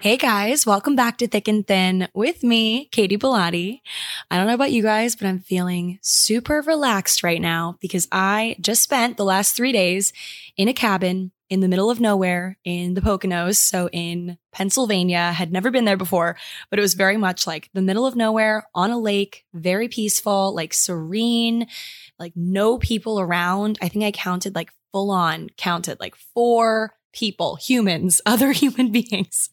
Hey guys, welcome back to Thick and Thin with me, Katy Bellotte. I don't know about you guys, but I'm feeling super relaxed right now because I just spent the last three days in a cabin in the middle of nowhere in the Poconos. So in Pennsylvania, had never been there before, but it was very much like the middle of nowhere on a lake, very peaceful, like serene, like no people around. I think I counted like full on counted like four people, humans, other human beings,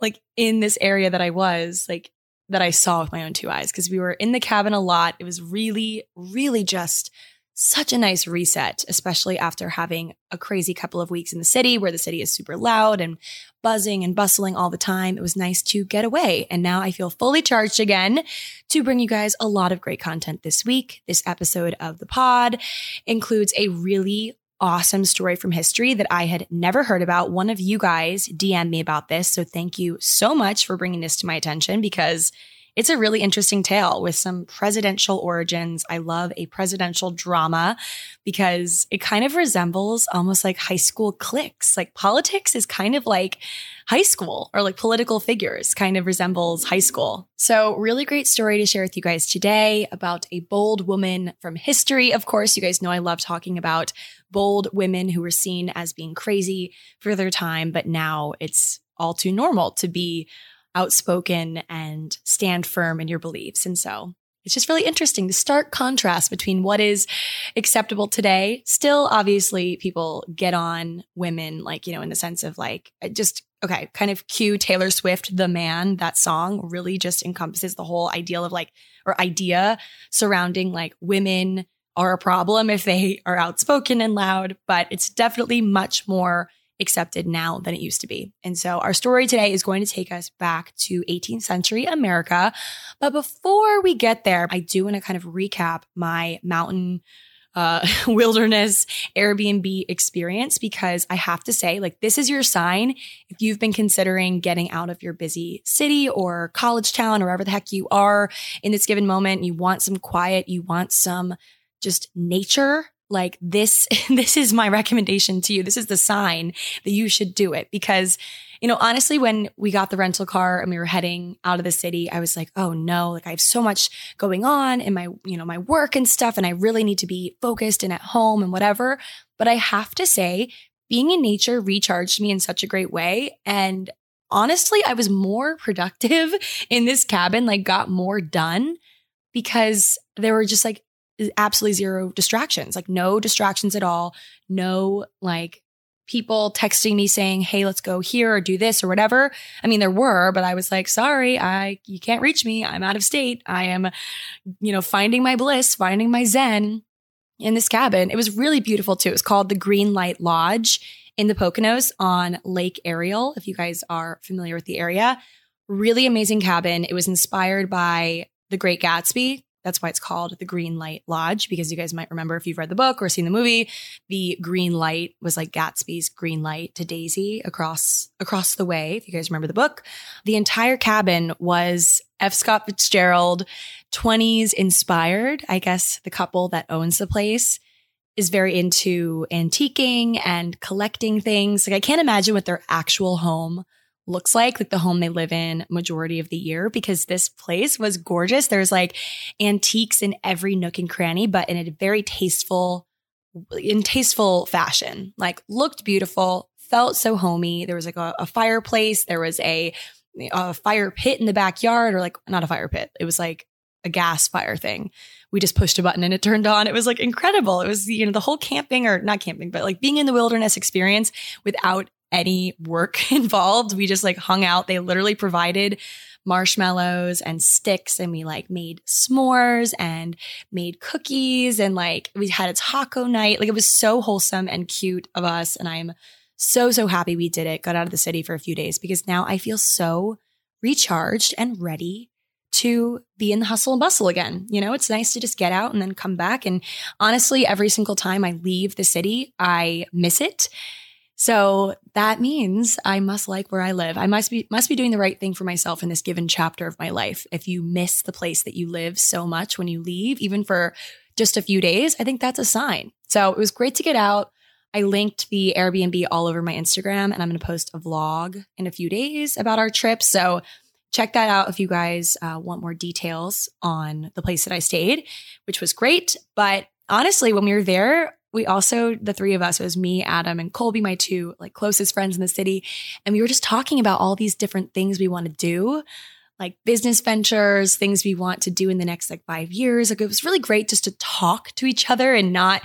like in this area that I was, like that I saw with my own two eyes. Cause we were in the cabin a lot. It was really, really just such a nice reset, especially after having a crazy couple of weeks in the city where the city is super loud and buzzing and bustling all the time. It was nice to get away. And now I feel fully charged again to bring you guys a lot of great content this week. This episode of the pod includes a really awesome story from history that I had never heard about. One of you guys DM'd me about this. So thank you so much for bringing this to my attention because it's a really interesting tale with some presidential origins. I love a presidential drama because it kind of resembles almost like high school cliques. Like politics is kind of like high school or like political figures kind of resembles high school. So really great story to share with you guys today about a bold woman from history. Of course, you guys know I love talking about bold women who were seen as being crazy for their time, but now it's all too normal to be outspoken and stand firm in your beliefs. And so it's just really interesting the stark contrast between what is acceptable today. Still, obviously, people get on women, like, you know, in the sense of like, just, okay, kind of cue Taylor Swift, The Man, that song really just encompasses the whole ideal of like, or idea surrounding like women are a problem if they are outspoken and loud, but it's definitely much more accepted now than it used to be. And so our story today is going to take us back to 18th century America. But before we get there, I do want to kind of recap my mountain uh, wilderness Airbnb experience because I have to say, like, this is your sign if you've been considering getting out of your busy city or college town or wherever the heck you are in this given moment. You want some quiet, you want some just nature like this this is my recommendation to you. This is the sign that you should do it. Because you know honestly when we got the rental car and we were heading out of the city i was like oh no like i have so much going on in my you know my work and stuff and i really need to be focused and at home and whatever. But i have to say being in nature recharged me in such a great way. And honestly i was more productive in this cabin like got more done because there were just like absolutely zero distractions, like no distractions at all. No like people texting me saying, "Hey, let's go here or do this or whatever." I mean, there were, but I was like, "Sorry, I you can't reach me. I'm out of state. I am you know, finding my bliss, finding my zen in this cabin." It was really beautiful too. It was called the Green Light Lodge in the Poconos on Lake Ariel, if you guys are familiar with the area. really amazing cabin. It was inspired by The Great Gatsby. That's why it's called the Green Light Lodge, because you guys might remember if you've read the book or seen the movie, the green light was like Gatsby's green light to Daisy across across the way. If you guys remember the book, the entire cabin was F. Scott Fitzgerald, 20s inspired. I guess the couple that owns the place is very into antiquing and collecting things. Like I can't imagine what their actual home looks like, like the home they live in majority of the year, because this place was gorgeous. There's like antiques in every nook and cranny, but in a very tasteful, in tasteful fashion. Like looked beautiful, felt so homey. There was like a, a fireplace. There was a, a fire pit in the backyard, or like not a fire pit. It was like a gas fire thing. We just pushed a button and it turned on. It was like incredible. It was, you know, the whole camping or not camping, but like being in the wilderness experience without any work involved. We just like hung out. They literally provided marshmallows and sticks and we like made s'mores and made cookies and like we had a taco night. Like it was so wholesome and cute of us. And I'm so, so happy we did it. Got out of the city for a few days because now I feel so recharged and ready to be in the hustle and bustle again. You know, it's nice to just get out and then come back. And honestly, every single time I leave the city, I miss it. So that means I must like where I live. I must be must be doing the right thing for myself in this given chapter of my life. If you miss the place that you live so much when you leave, even for just a few days, I think that's a sign. So it was great to get out. I linked the Airbnb all over my Instagram and I'm going to post a vlog in a few days about our trip. So check that out if you guys uh, want more details on the place that I stayed, which was great. But honestly, when we were there, we also the three of us was me adam and colby my two like closest friends in the city and we were just talking about all these different things we want to do like business ventures things we want to do in the next like five years. Like it was really great just to talk to each other and not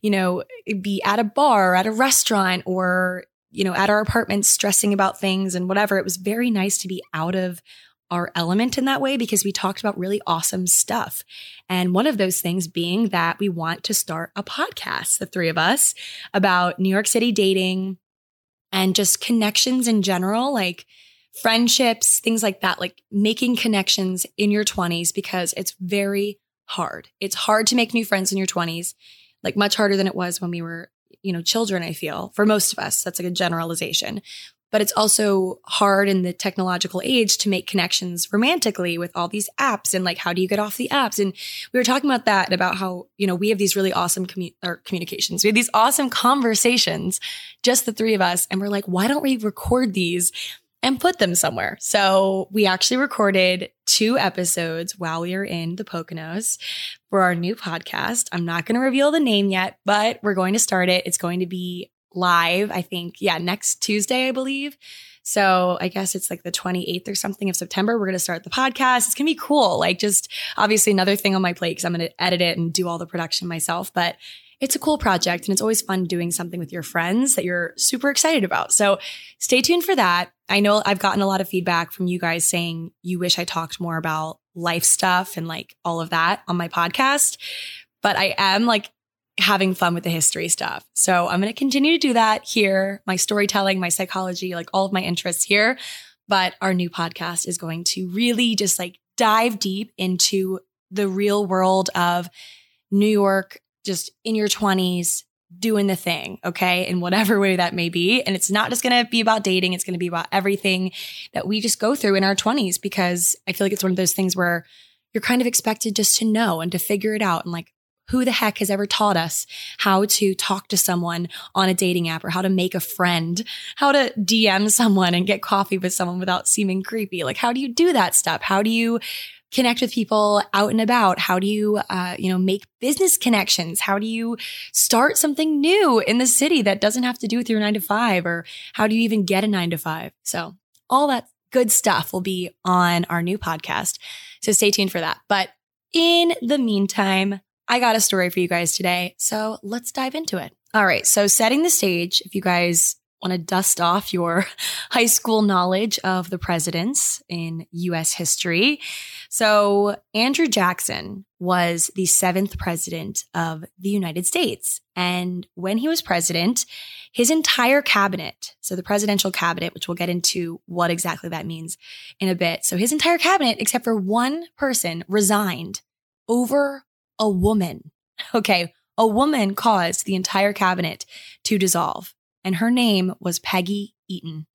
you know be at a bar or at a restaurant or you know at our apartment stressing about things and whatever. It was very nice to be out of our element in that way because we talked about really awesome stuff. And one of those things being that we want to start a podcast, the three of us, about New York City dating and just connections in general, like friendships, things like that, like making connections in your 20s because it's very hard. It's hard to make new friends in your 20s, like much harder than it was when we were you know, children, I feel, for most of us. That's like a generalization but it's also hard in the technological age to make connections romantically with all these apps and like how do you get off the apps? And we were talking about that about how you know we have these really awesome commu- or communications. We have these awesome conversations just the three of us and we're like why don't we record these and put them somewhere? So we actually recorded two episodes while we were in the poconos for our new podcast. I'm not going to reveal the name yet but we're going to start it. It's going to be live, I think, yeah, next Tuesday, I believe. So I guess it's like the 28th or something of September. We're going to start the podcast. It's going to be cool. Like, just obviously another thing on my plate because I'm going to edit it and do all the production myself. But it's a cool project and it's always fun doing something with your friends that you're super excited about. So stay tuned for that. I know I've gotten a lot of feedback from you guys saying you wish I talked more about life stuff and like all of that on my podcast. But I am like having fun with the history stuff. So I'm going to continue to do that here, my storytelling, my psychology, like all of my interests here. But our new podcast is going to really just like dive deep into the real world of New York, just in your 20s, doing the thing, okay, in whatever way that may be. And it's not just going to be about dating, it's going to be about everything that we just go through in our 20s because I feel like it's one of those things where you're kind of expected just to know and to figure it out and like who the heck has ever taught us how to talk to someone on a dating app or how to make a friend, how to DM someone and get coffee with someone without seeming creepy? Like, how do you do that stuff? How do you connect with people out and about? How do you, uh, you know, make business connections? How do you start something new in the city that doesn't have to do with your nine to five? Or how do you even get a nine to five? So all that good stuff will be on our new podcast. So stay tuned for that. But in the meantime, I got a story for you guys today. So let's dive into it. All right. So setting the stage, if you guys want to dust off your high school knowledge of the presidents in US history. So, Andrew Jackson was the seventh president of the United States. And when he was president, his entire cabinet, so the presidential cabinet, which we'll get into what exactly that means in a bit. So, his entire cabinet, except for one person, resigned over a woman. Okay. A woman caused the entire cabinet to dissolve and her name was Peggy Eaton.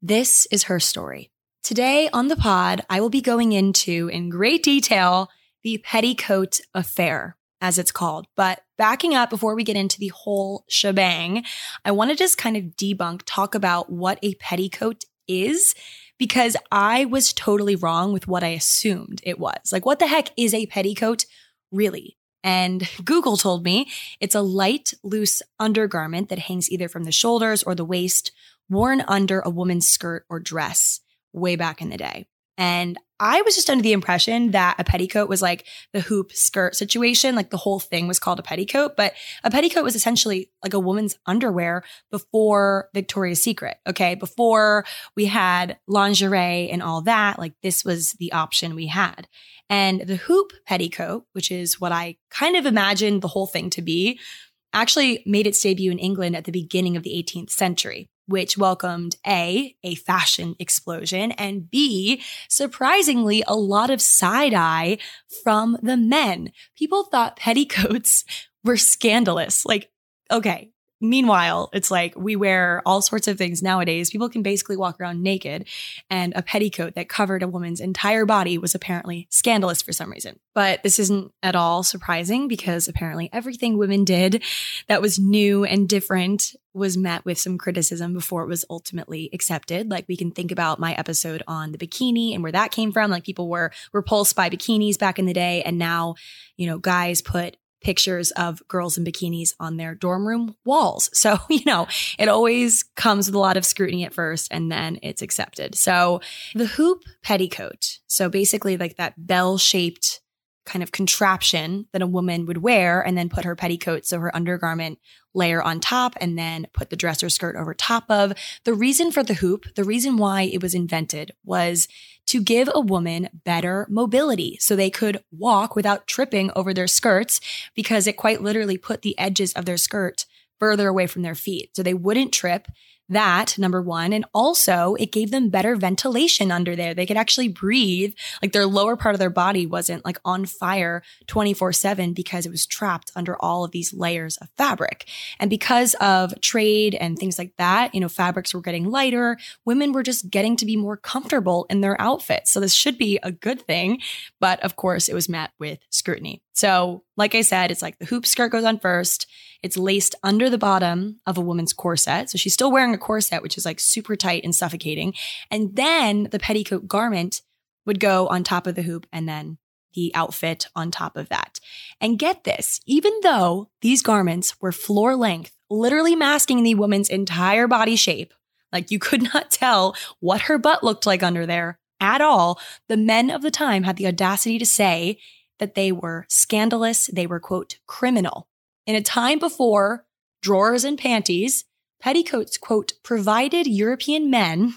This is her story. Today on the pod, I will be going into in great detail the petticoat affair, as it's called. But backing up before we get into the whole shebang, I want to just kind of debunk, talk about what a petticoat is, because I was totally wrong with what I assumed it was. Like, what the heck is a petticoat really? And Google told me it's a light, loose undergarment that hangs either from the shoulders or the waist, worn under a woman's skirt or dress way back in the day. And I was just under the impression that a petticoat was like the hoop skirt situation, like the whole thing was called a petticoat, but a petticoat was essentially like a woman's underwear before Victoria's Secret. Okay. Before we had lingerie and all that, like this was the option we had. And the hoop petticoat, which is what I kind of imagined the whole thing to be, actually made its debut in England at the beginning of the 18th century, which welcomed A, a fashion explosion, and B, surprisingly, a lot of side eye from the men. People thought petticoats were scandalous. Like, okay, Meanwhile, it's like we wear all sorts of things nowadays. People can basically walk around naked, and a petticoat that covered a woman's entire body was apparently scandalous for some reason. But this isn't at all surprising because apparently everything women did that was new and different was met with some criticism before it was ultimately accepted. Like we can think about my episode on the bikini and where that came from. Like people were repulsed by bikinis back in the day. And now, you know, guys put pictures of girls in bikinis on their dorm room walls. So, you know, it always comes with a lot of scrutiny at first and then it's accepted. So, the hoop petticoat. So, basically, like that bell shaped kind of contraption that a woman would wear and then put her petticoat, so her undergarment layer on top and then put the dress or skirt over top of. The reason for the hoop, the reason why it was invented was to give a woman better mobility so they could walk without tripping over their skirts because it quite literally put the edges of their skirt further away from their feet. So they wouldn't trip that, number one. And also, it gave them better ventilation under there. They could actually breathe. Like their lower part of their body wasn't like on fire 24 7 because it was trapped under all of these layers of fabric. And because of trade and things like that, you know, fabrics were getting lighter. Women were just getting to be more comfortable in their outfits. So this should be a good thing. But of course, it was met with scrutiny. So, like I said, it's like the hoop skirt goes on first. It's laced under the bottom of a woman's corset. So she's still wearing a corset, which is like super tight and suffocating. And then the petticoat garment would go on top of the hoop and then the outfit on top of that. And get this, even though these garments were floor length, literally masking the woman's entire body shape, like you could not tell what her butt looked like under there at all, the men of the time had the audacity to say that they were scandalous, they were, quote, criminal. In a time before drawers and panties, petticoats, quote, provided European men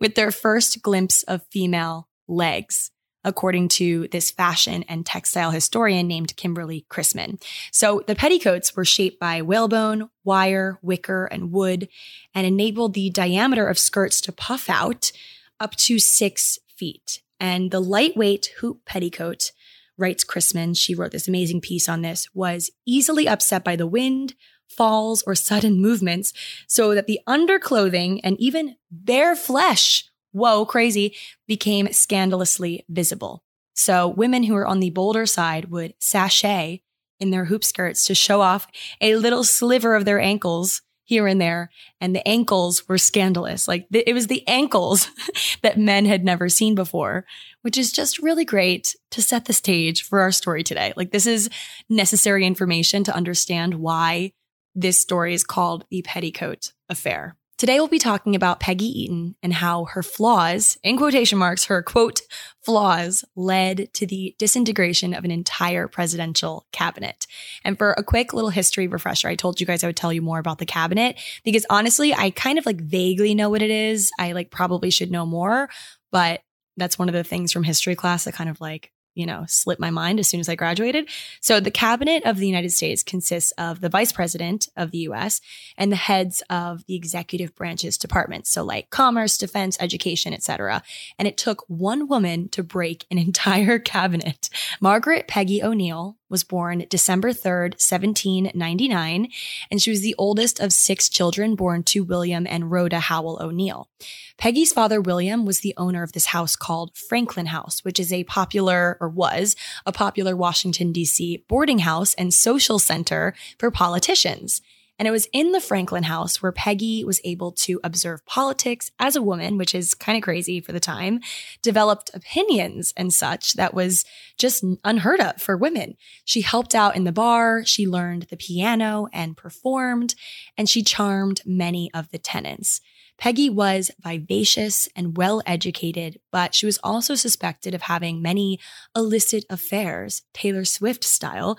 with their first glimpse of female legs, according to this fashion and textile historian named Kimberly Chrisman. So the petticoats were shaped by whalebone, wire, wicker, and wood, and enabled the diameter of skirts to puff out up to six feet. And the lightweight hoop petticoat writes Chrisman, she wrote this amazing piece on this, was easily upset by the wind, falls, or sudden movements, so that the underclothing and even bare flesh, whoa, crazy, became scandalously visible. So women who were on the bolder side would sashay in their hoop skirts to show off a little sliver of their ankles here and there. And the ankles were scandalous. Like th- it was the ankles that men had never seen before, which is just really great to set the stage for our story today. Like this is necessary information to understand why this story is called the petticoat affair. Today we'll be talking about Peggy Eaton and how her flaws, in quotation marks, her quote, flaws led to the disintegration of an entire presidential cabinet. And for a quick little history refresher, I told you guys I would tell you more about the cabinet because honestly, I kind of like vaguely know what it is. I like probably should know more, but that's one of the things from history class that kind of like you know, slipped my mind as soon as I graduated. So the cabinet of the United States consists of the vice president of the US and the heads of the executive branches departments. So like commerce, defense, education, etc. And it took one woman to break an entire cabinet. Margaret Peggy O'Neill was born December 3rd, 1799, and she was the oldest of six children born to William and Rhoda Howell O'Neill. Peggy's father, William, was the owner of this house called Franklin House, which is a popular, or was a popular Washington, D.C. boarding house and social center for politicians. And it was in the Franklin house where Peggy was able to observe politics as a woman, which is kind of crazy for the time, developed opinions and such that was just unheard of for women. She helped out in the bar, she learned the piano and performed, and she charmed many of the tenants. Peggy was vivacious and well educated, but she was also suspected of having many illicit affairs, Taylor Swift style,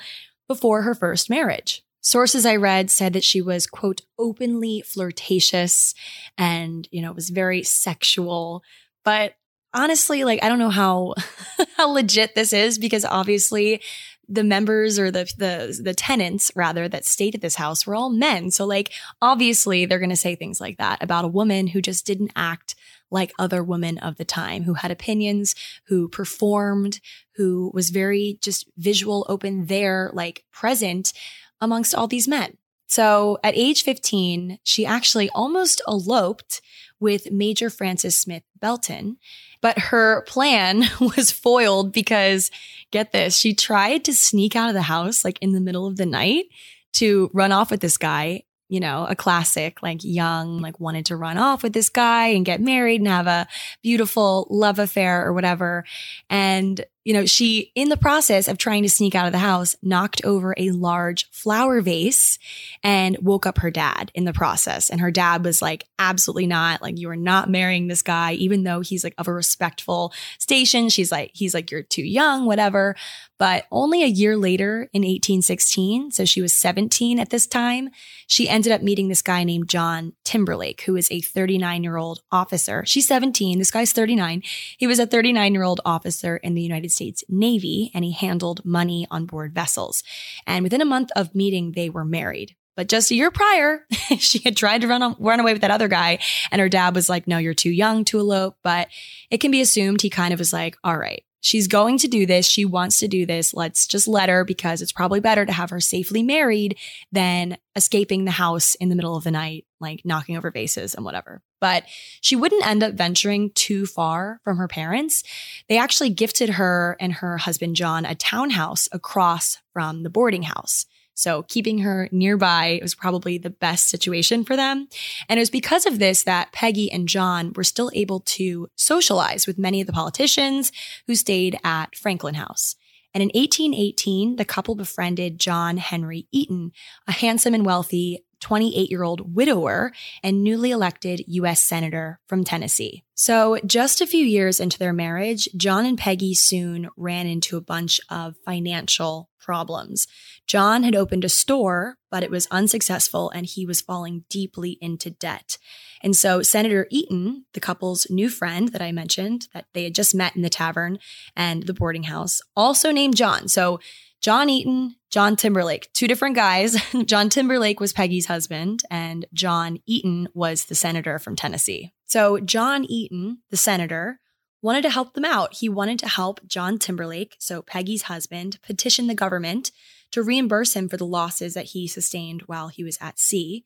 before her first marriage. Sources I read said that she was, quote, openly flirtatious and, you know, was very sexual. But honestly, like, I don't know how, how legit this is because obviously the members or the, the, the tenants rather that stayed at this house were all men. So like, obviously they're going to say things like that about a woman who just didn't act like other women of the time who had opinions, who performed, who was very just visual, open there, like present amongst all these men. So at age 15, she actually almost eloped with Major Francis Smith Belton, but her plan was foiled because get this, she tried to sneak out of the house like in the middle of the night to run off with this guy you know, a classic, like young, like wanted to run off with this guy and get married and have a beautiful love affair or whatever. And you know, she, in the process of trying to sneak out of the house, knocked over a large flower vase and woke up her dad in the process. And her dad was like, absolutely not. Like, you are not marrying this guy, even though he's like of a respectful station. She's like, he's like, you're too young, whatever. But only a year later in 1816, so she was 17 at this time, she ended up meeting this guy named John Timberlake, who is a 39 year old officer. She's 17. This guy's 39. He was a 39 year old officer in the United States Navy and he handled money on board vessels. And within a month of meeting, they were married. But just a year prior, she had tried to run, run away with that other guy. And her dad was like, no, you're too young to elope. But it can be assumed he kind of was like, all right, she's going to do this. She wants to do this. Let's just let her because it's probably better to have her safely married than escaping the house in the middle of the night, like knocking over vases and whatever. But she wouldn't end up venturing too far from her parents. They actually gifted her and her husband, John, a townhouse across from the boarding house. So keeping her nearby was probably the best situation for them. And it was because of this that Peggy and John were still able to socialize with many of the politicians who stayed at Franklin House. And in 1818, the couple befriended John Henry Eaton, a handsome and wealthy 28 year old widower and newly elected U.S. Senator from Tennessee. So, just a few years into their marriage, John and Peggy soon ran into a bunch of financial problems. John had opened a store, but it was unsuccessful and he was falling deeply into debt. And so Senator Eaton, the couple's new friend that I mentioned, that they had just met in the tavern and the boarding house, also named John. So John Eaton, John Timberlake, two different guys. John Timberlake was Peggy's husband, and John Eaton was the senator from Tennessee. So, John Eaton, the senator, wanted to help them out. He wanted to help John Timberlake, so Peggy's husband, petition the government to reimburse him for the losses that he sustained while he was at sea.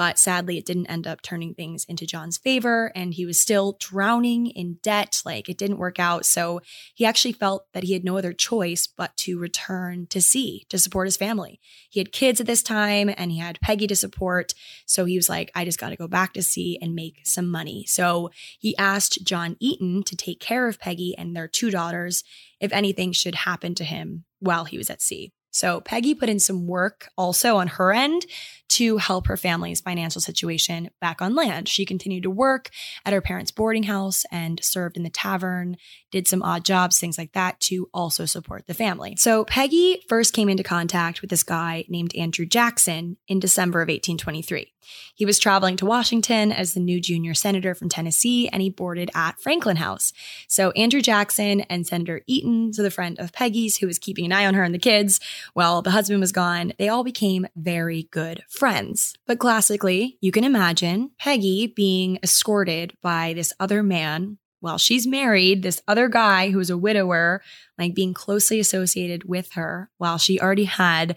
But sadly, it didn't end up turning things into John's favor, and he was still drowning in debt. Like it didn't work out. So he actually felt that he had no other choice but to return to sea to support his family. He had kids at this time, and he had Peggy to support. So he was like, I just got to go back to sea and make some money. So he asked John Eaton to take care of Peggy and their two daughters if anything should happen to him while he was at sea. So Peggy put in some work also on her end to help her family's financial situation back on land. She continued to work at her parents' boarding house and served in the tavern, did some odd jobs, things like that to also support the family. So Peggy first came into contact with this guy named Andrew Jackson in December of 1823. He was traveling to Washington as the new junior senator from Tennessee and he boarded at Franklin House. So Andrew Jackson and Senator Eaton, so the friend of Peggy's who was keeping an eye on her and the kids while the husband was gone, they all became very good friends. But classically, you can imagine Peggy being escorted by this other man while she's married, this other guy who's a widower, like being closely associated with her while she already had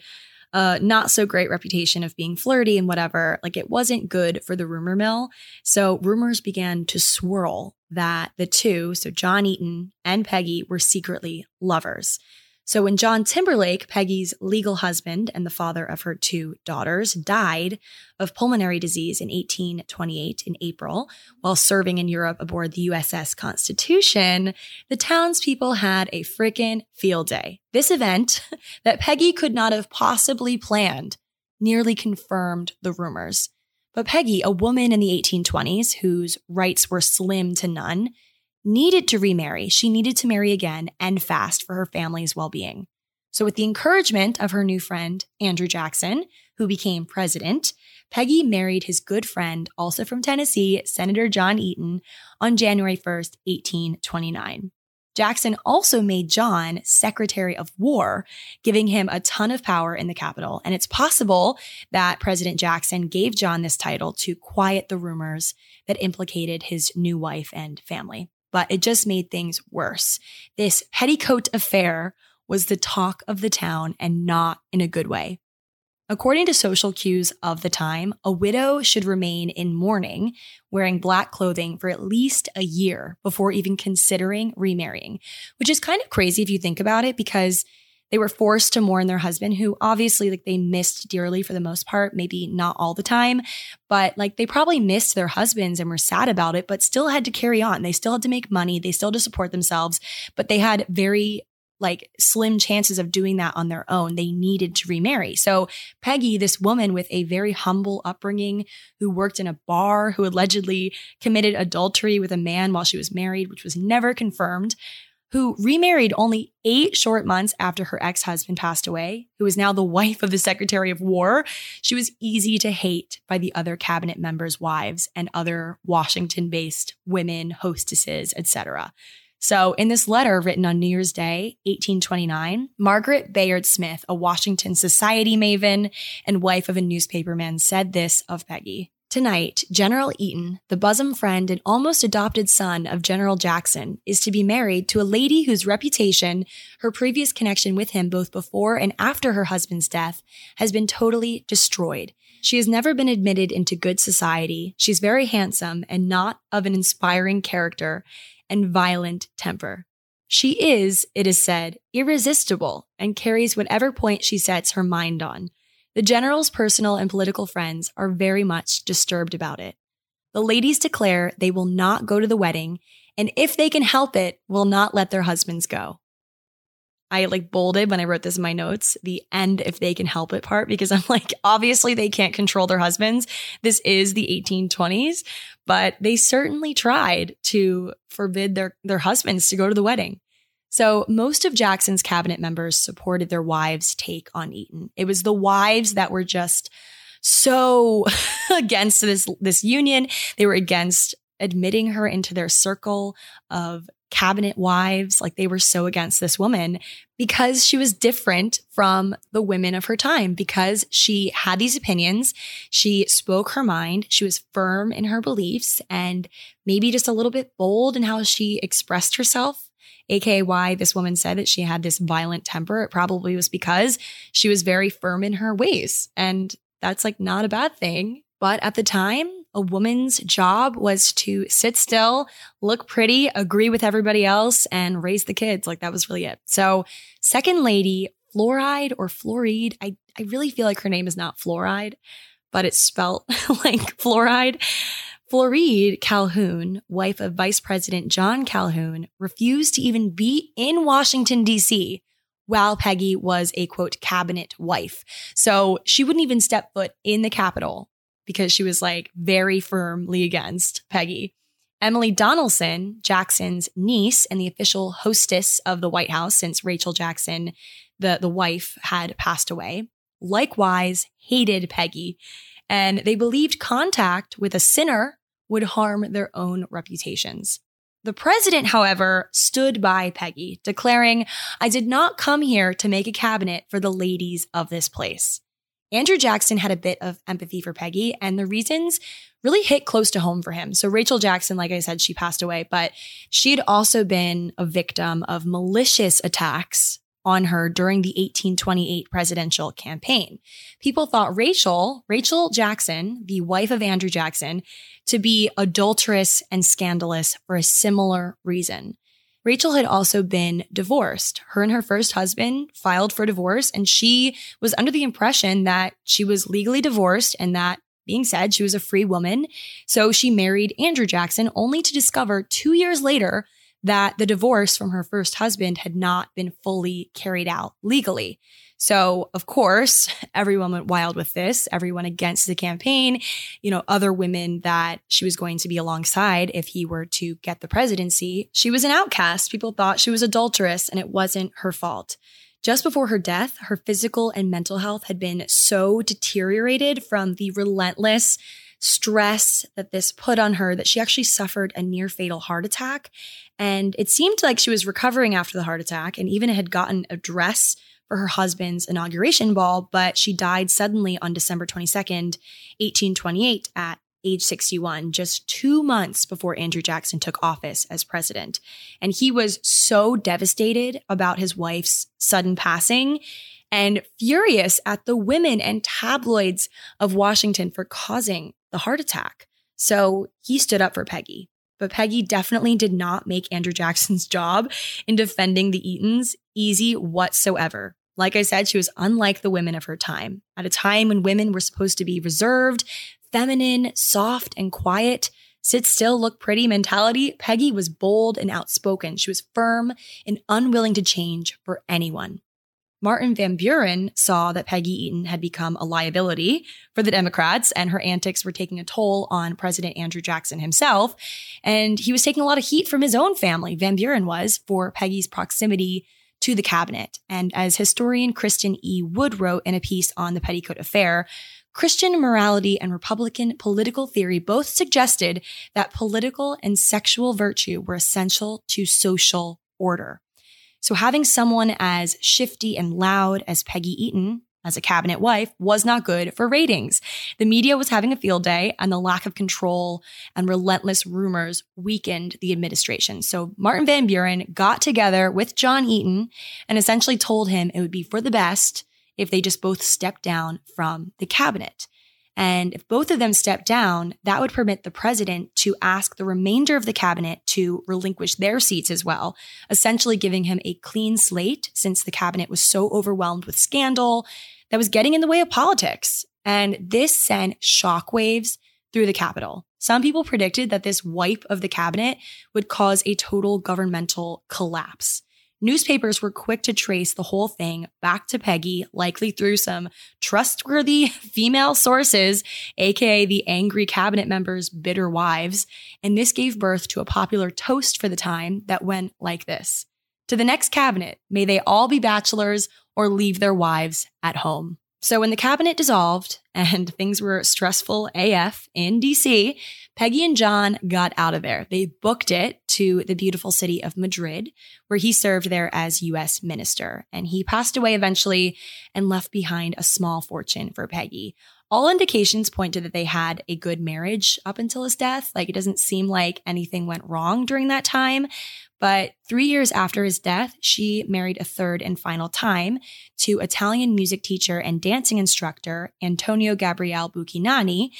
a not so great reputation of being flirty and whatever. Like it wasn't good for the rumor mill. So rumors began to swirl that the two, so John Eaton and Peggy, were secretly lovers. So when John Timberlake, Peggy's legal husband and the father of her two daughters, died of pulmonary disease in 1828 in April while serving in Europe aboard the USS Constitution, the townspeople had a frickin' field day. This event that Peggy could not have possibly planned nearly confirmed the rumors. But Peggy, a woman in the 1820s whose rights were slim to none, needed to remarry. She needed to marry again and fast for her family's well being. So, with the encouragement of her new friend, Andrew Jackson, who became president, Peggy married his good friend, also from Tennessee, Senator John Eaton, on January 1st, 1829. Jackson also made John Secretary of War, giving him a ton of power in the capital. And it's possible that President Jackson gave John this title to quiet the rumors that implicated his new wife and family but it just made things worse. This petticoat affair was the talk of the town and not in a good way. According to social cues of the time, a widow should remain in mourning, wearing black clothing for at least a year before even considering remarrying, which is kind of crazy if you think about it because they were forced to mourn their husband, who obviously like they missed dearly for the most part, maybe not all the time, but like they probably missed their husbands and were sad about it, but still had to carry on. They still had to make money. They still had to support themselves, but they had very like slim chances of doing that on their own. They needed to remarry. So Peggy, this woman with a very humble upbringing who worked in a bar, who allegedly committed adultery with a man while she was married, which was never confirmed, who remarried only eight short months after her ex husband passed away, who is now the wife of the Secretary of War, she was easy to hate by the other cabinet members' wives and other Washington based women, hostesses, etc. So, in this letter written on New Year's Day, 1829, Margaret Bayard Smith, a Washington society maven and wife of a newspaperman, said this of Peggy Tonight, General Eaton, the bosom friend and almost adopted son of General Jackson, is to be married to a lady whose reputation, her previous connection with him both before and after her husband's death, has been totally destroyed. She has never been admitted into good society. She's very handsome and not of an inspiring character and violent temper. She is, it is said, irresistible and carries whatever point she sets her mind on. The general's personal and political friends are very much disturbed about it. The ladies declare they will not go to the wedding, and if they can help it, will not let their husbands go. I like bolded when I wrote this in my notes, the end if they can help it part, because I'm like, obviously they can't control their husbands. This is the 1820s, but they certainly tried to forbid their, their husbands to go to the wedding. So most of Jackson's cabinet members supported their wives' take on Eaton. It was the wives that were just so against this this union. They were against admitting her into their circle of cabinet wives. Like they were so against this woman because she was different from the women of her time, because she had these opinions. She spoke her mind. She was firm in her beliefs and maybe just a little bit bold in how she expressed herself aka why this woman said that she had this violent temper. It probably was because she was very firm in her ways. And that's like not a bad thing. But at the time, a woman's job was to sit still, look pretty, agree with everybody else, and raise the kids. Like that was really it. So, second lady, fluoride or fluoride, I, I really feel like her name is not fluoride, but it's spelt like fluoride. Floride Calhoun, wife of Vice President John Calhoun, refused to even be in Washington, D.C. while Peggy was a quote cabinet wife. So she wouldn't even step foot in the Capitol because she was like very firmly against Peggy. Emily Donelson, Jackson's niece and the official hostess of the White House since Rachel Jackson, the, the wife, had passed away, likewise hated Peggy. And they believed contact with a sinner would harm their own reputations. The president, however, stood by Peggy, declaring, I did not come here to make a cabinet for the ladies of this place. Andrew Jackson had a bit of empathy for Peggy, and the reasons really hit close to home for him. So, Rachel Jackson, like I said, she passed away, but she had also been a victim of malicious attacks on her during the 1828 presidential campaign. People thought Rachel, Rachel Jackson, the wife of Andrew Jackson, to be adulterous and scandalous for a similar reason. Rachel had also been divorced. Her and her first husband filed for divorce, and she was under the impression that she was legally divorced and that being said, she was a free woman. So she married Andrew Jackson only to discover two years later that the divorce from her first husband had not been fully carried out legally. So, of course, everyone went wild with this, everyone against the campaign, you know, other women that she was going to be alongside if he were to get the presidency. She was an outcast. People thought she was adulterous and it wasn't her fault. Just before her death, her physical and mental health had been so deteriorated from the relentless stress that this put on her that she actually suffered a near fatal heart attack. And it seemed like she was recovering after the heart attack and even had gotten a dress for her husband's inauguration ball, but she died suddenly on December 22nd, 1828 at age 61, just two months before Andrew Jackson took office as president. And he was so devastated about his wife's sudden passing and furious at the women and tabloids of Washington for causing the heart attack. So he stood up for Peggy. But Peggy definitely did not make Andrew Jackson's job in defending the Eatons easy whatsoever. Like I said, she was unlike the women of her time. At a time when women were supposed to be reserved, feminine, soft, and quiet, sit still, look pretty mentality, Peggy was bold and outspoken. She was firm and unwilling to change for anyone. Martin Van Buren saw that Peggy Eaton had become a liability for the Democrats and her antics were taking a toll on President Andrew Jackson himself. And he was taking a lot of heat from his own family, Van Buren was, for Peggy's proximity to the cabinet. And as historian Kirsten E. Wood wrote in a piece on the Petticoat Affair, Christian morality and Republican political theory both suggested that political and sexual virtue were essential to social order. So having someone as shifty and loud as Peggy Eaton as a cabinet wife was not good for ratings. The media was having a field day and the lack of control and relentless rumors weakened the administration. So Martin Van Buren got together with John Eaton and essentially told him it would be for the best if they just both stepped down from the cabinet. And if both of them step down, that would permit the president to ask the remainder of the cabinet to relinquish their seats as well, essentially giving him a clean slate since the cabinet was so overwhelmed with scandal that was getting in the way of politics. And this sent shockwaves through the Capitol. Some people predicted that this wipe of the cabinet would cause a total governmental collapse. Newspapers were quick to trace the whole thing back to Peggy, likely through some trustworthy female sources, aka the angry cabinet members' bitter wives. And this gave birth to a popular toast for the time that went like this To the next cabinet, may they all be bachelors or leave their wives at home. So when the cabinet dissolved and things were stressful AF in DC, Peggy and John got out of there. They booked it to the beautiful city of Madrid, where he served there as US minister. And he passed away eventually and left behind a small fortune for Peggy. All indications point to that they had a good marriage up until his death. Like it doesn't seem like anything went wrong during that time. But three years after his death, she married a third and final time to Italian music teacher and dancing instructor Antonio Gabriele Buchignani.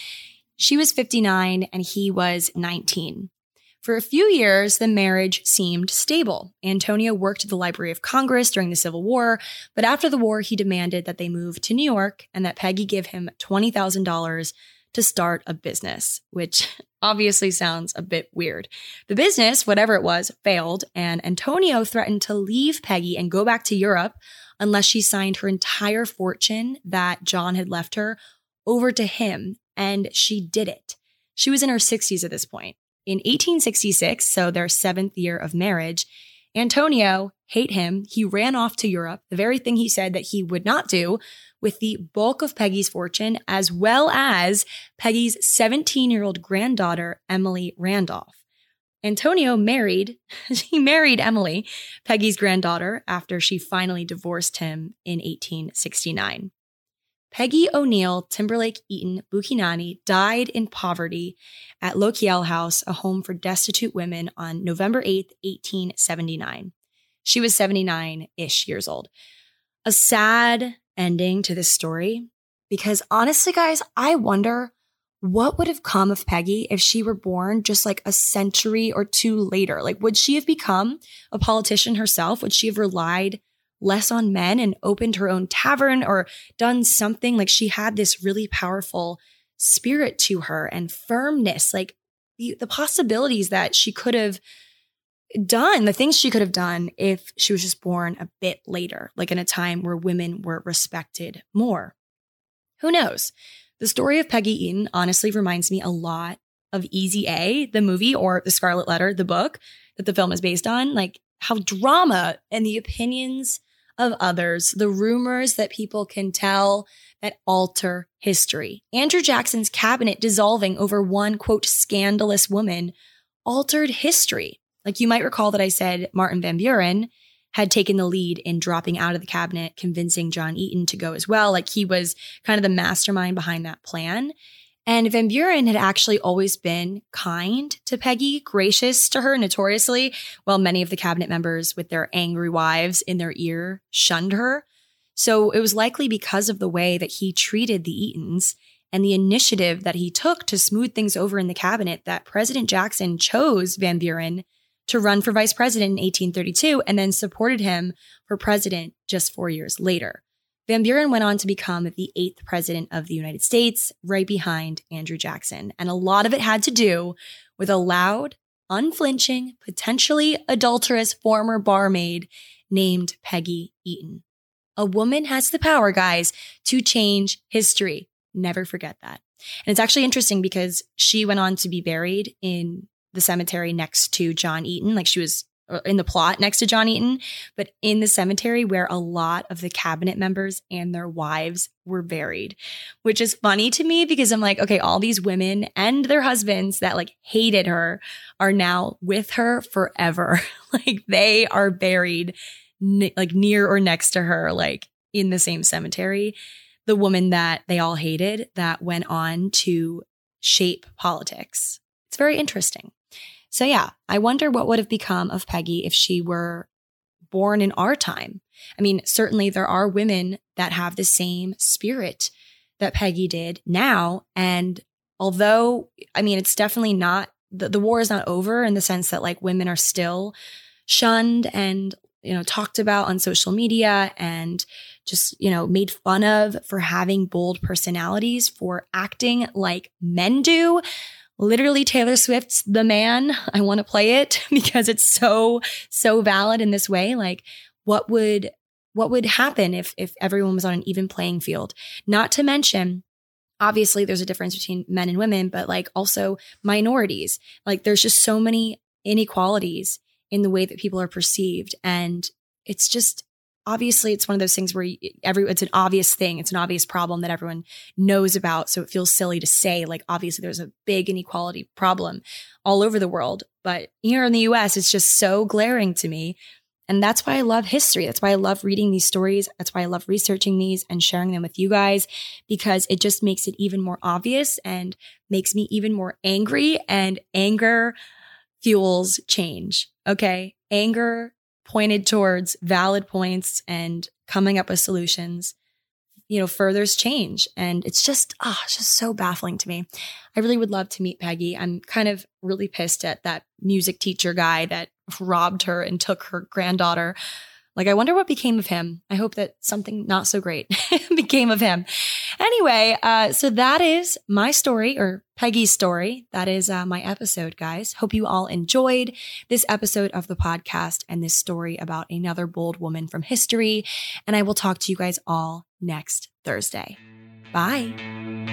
She was 59 and he was 19. For a few years, the marriage seemed stable. Antonio worked at the Library of Congress during the Civil War, but after the war, he demanded that they move to New York and that Peggy give him $20,000 to start a business, which obviously sounds a bit weird. The business, whatever it was, failed, and Antonio threatened to leave Peggy and go back to Europe unless she signed her entire fortune that John had left her over to him, and she did it. She was in her 60s at this point. In 1866, so their seventh year of marriage, Antonio, hate him, he ran off to Europe, the very thing he said that he would not do, with the bulk of Peggy's fortune, as well as Peggy's 17 year old granddaughter, Emily Randolph. Antonio married, he married Emily, Peggy's granddaughter, after she finally divorced him in 1869. Peggy O'Neill Timberlake Eaton Buchignani died in poverty at Lochiel House, a home for destitute women, on November 8, 1879. She was 79 ish years old. A sad ending to this story because honestly, guys, I wonder what would have come of Peggy if she were born just like a century or two later? Like, would she have become a politician herself? Would she have relied less on men and opened her own tavern or done something like she had this really powerful spirit to her and firmness like the, the possibilities that she could have done the things she could have done if she was just born a bit later like in a time where women were respected more who knows the story of peggy eaton honestly reminds me a lot of easy a the movie or the scarlet letter the book that the film is based on like how drama and the opinions of others, the rumors that people can tell that alter history. Andrew Jackson's cabinet dissolving over one quote scandalous woman altered history. Like you might recall that I said Martin Van Buren had taken the lead in dropping out of the cabinet, convincing John Eaton to go as well. Like he was kind of the mastermind behind that plan. And Van Buren had actually always been kind to Peggy, gracious to her notoriously, while many of the cabinet members with their angry wives in their ear shunned her. So it was likely because of the way that he treated the Eatons and the initiative that he took to smooth things over in the cabinet that President Jackson chose Van Buren to run for vice president in 1832 and then supported him for president just four years later. Van Buren went on to become the eighth president of the United States, right behind Andrew Jackson. And a lot of it had to do with a loud, unflinching, potentially adulterous former barmaid named Peggy Eaton. A woman has the power, guys, to change history. Never forget that. And it's actually interesting because she went on to be buried in the cemetery next to John Eaton. Like she was uh, in the plot next to John Eaton, but in the cemetery where a lot of the cabinet members and their wives were buried, which is funny to me because I'm like, okay, all these women and their husbands that like hated her are now with her forever. like they are buried like near or next to her, like in the same cemetery. The woman that they all hated that went on to shape politics. It's very interesting. So yeah, I wonder what would have become of Peggy if she were born in our time. I mean, certainly there are women that have the same spirit that Peggy did now. And although, I mean, it's definitely not, the, the war is not over in the sense that like women are still shunned and, you know, talked about on social media and just, you know, made fun of for having bold personalities, for acting like men do literally Taylor Swift's The Man. I want to play it because it's so, so valid in this way. Like, what would, what would happen if, if everyone was on an even playing field? Not to mention, obviously there's a difference between men and women, but like also minorities. Like, there's just so many inequalities in the way that people are perceived. And it's just, obviously it's one of those things where every it's an obvious thing. It's an obvious problem that everyone knows about. So it feels silly to say like obviously there's a big inequality problem all over the world. But here in the US it's just so glaring to me. And that's why I love history. That's why I love reading these stories. That's why I love researching these and sharing them with you guys because it just makes it even more obvious and makes me even more angry. And anger fuels change okay? Anger pointed towards valid points and coming up with solutions you know furthers change. And it's just ah oh, it's just so baffling to me. I really would love to meet peggy. I'm kind of really pissed at that music teacher guy that robbed her and took her granddaughter Like, I wonder what became of him. I hope that something not so great became of him. Anyway, uh, so that is my story or Peggy's story. That is uh, my episode, guys. Hope you all enjoyed this episode of the podcast and this story about another bold woman from history. And I will talk to you guys all next Thursday. Bye.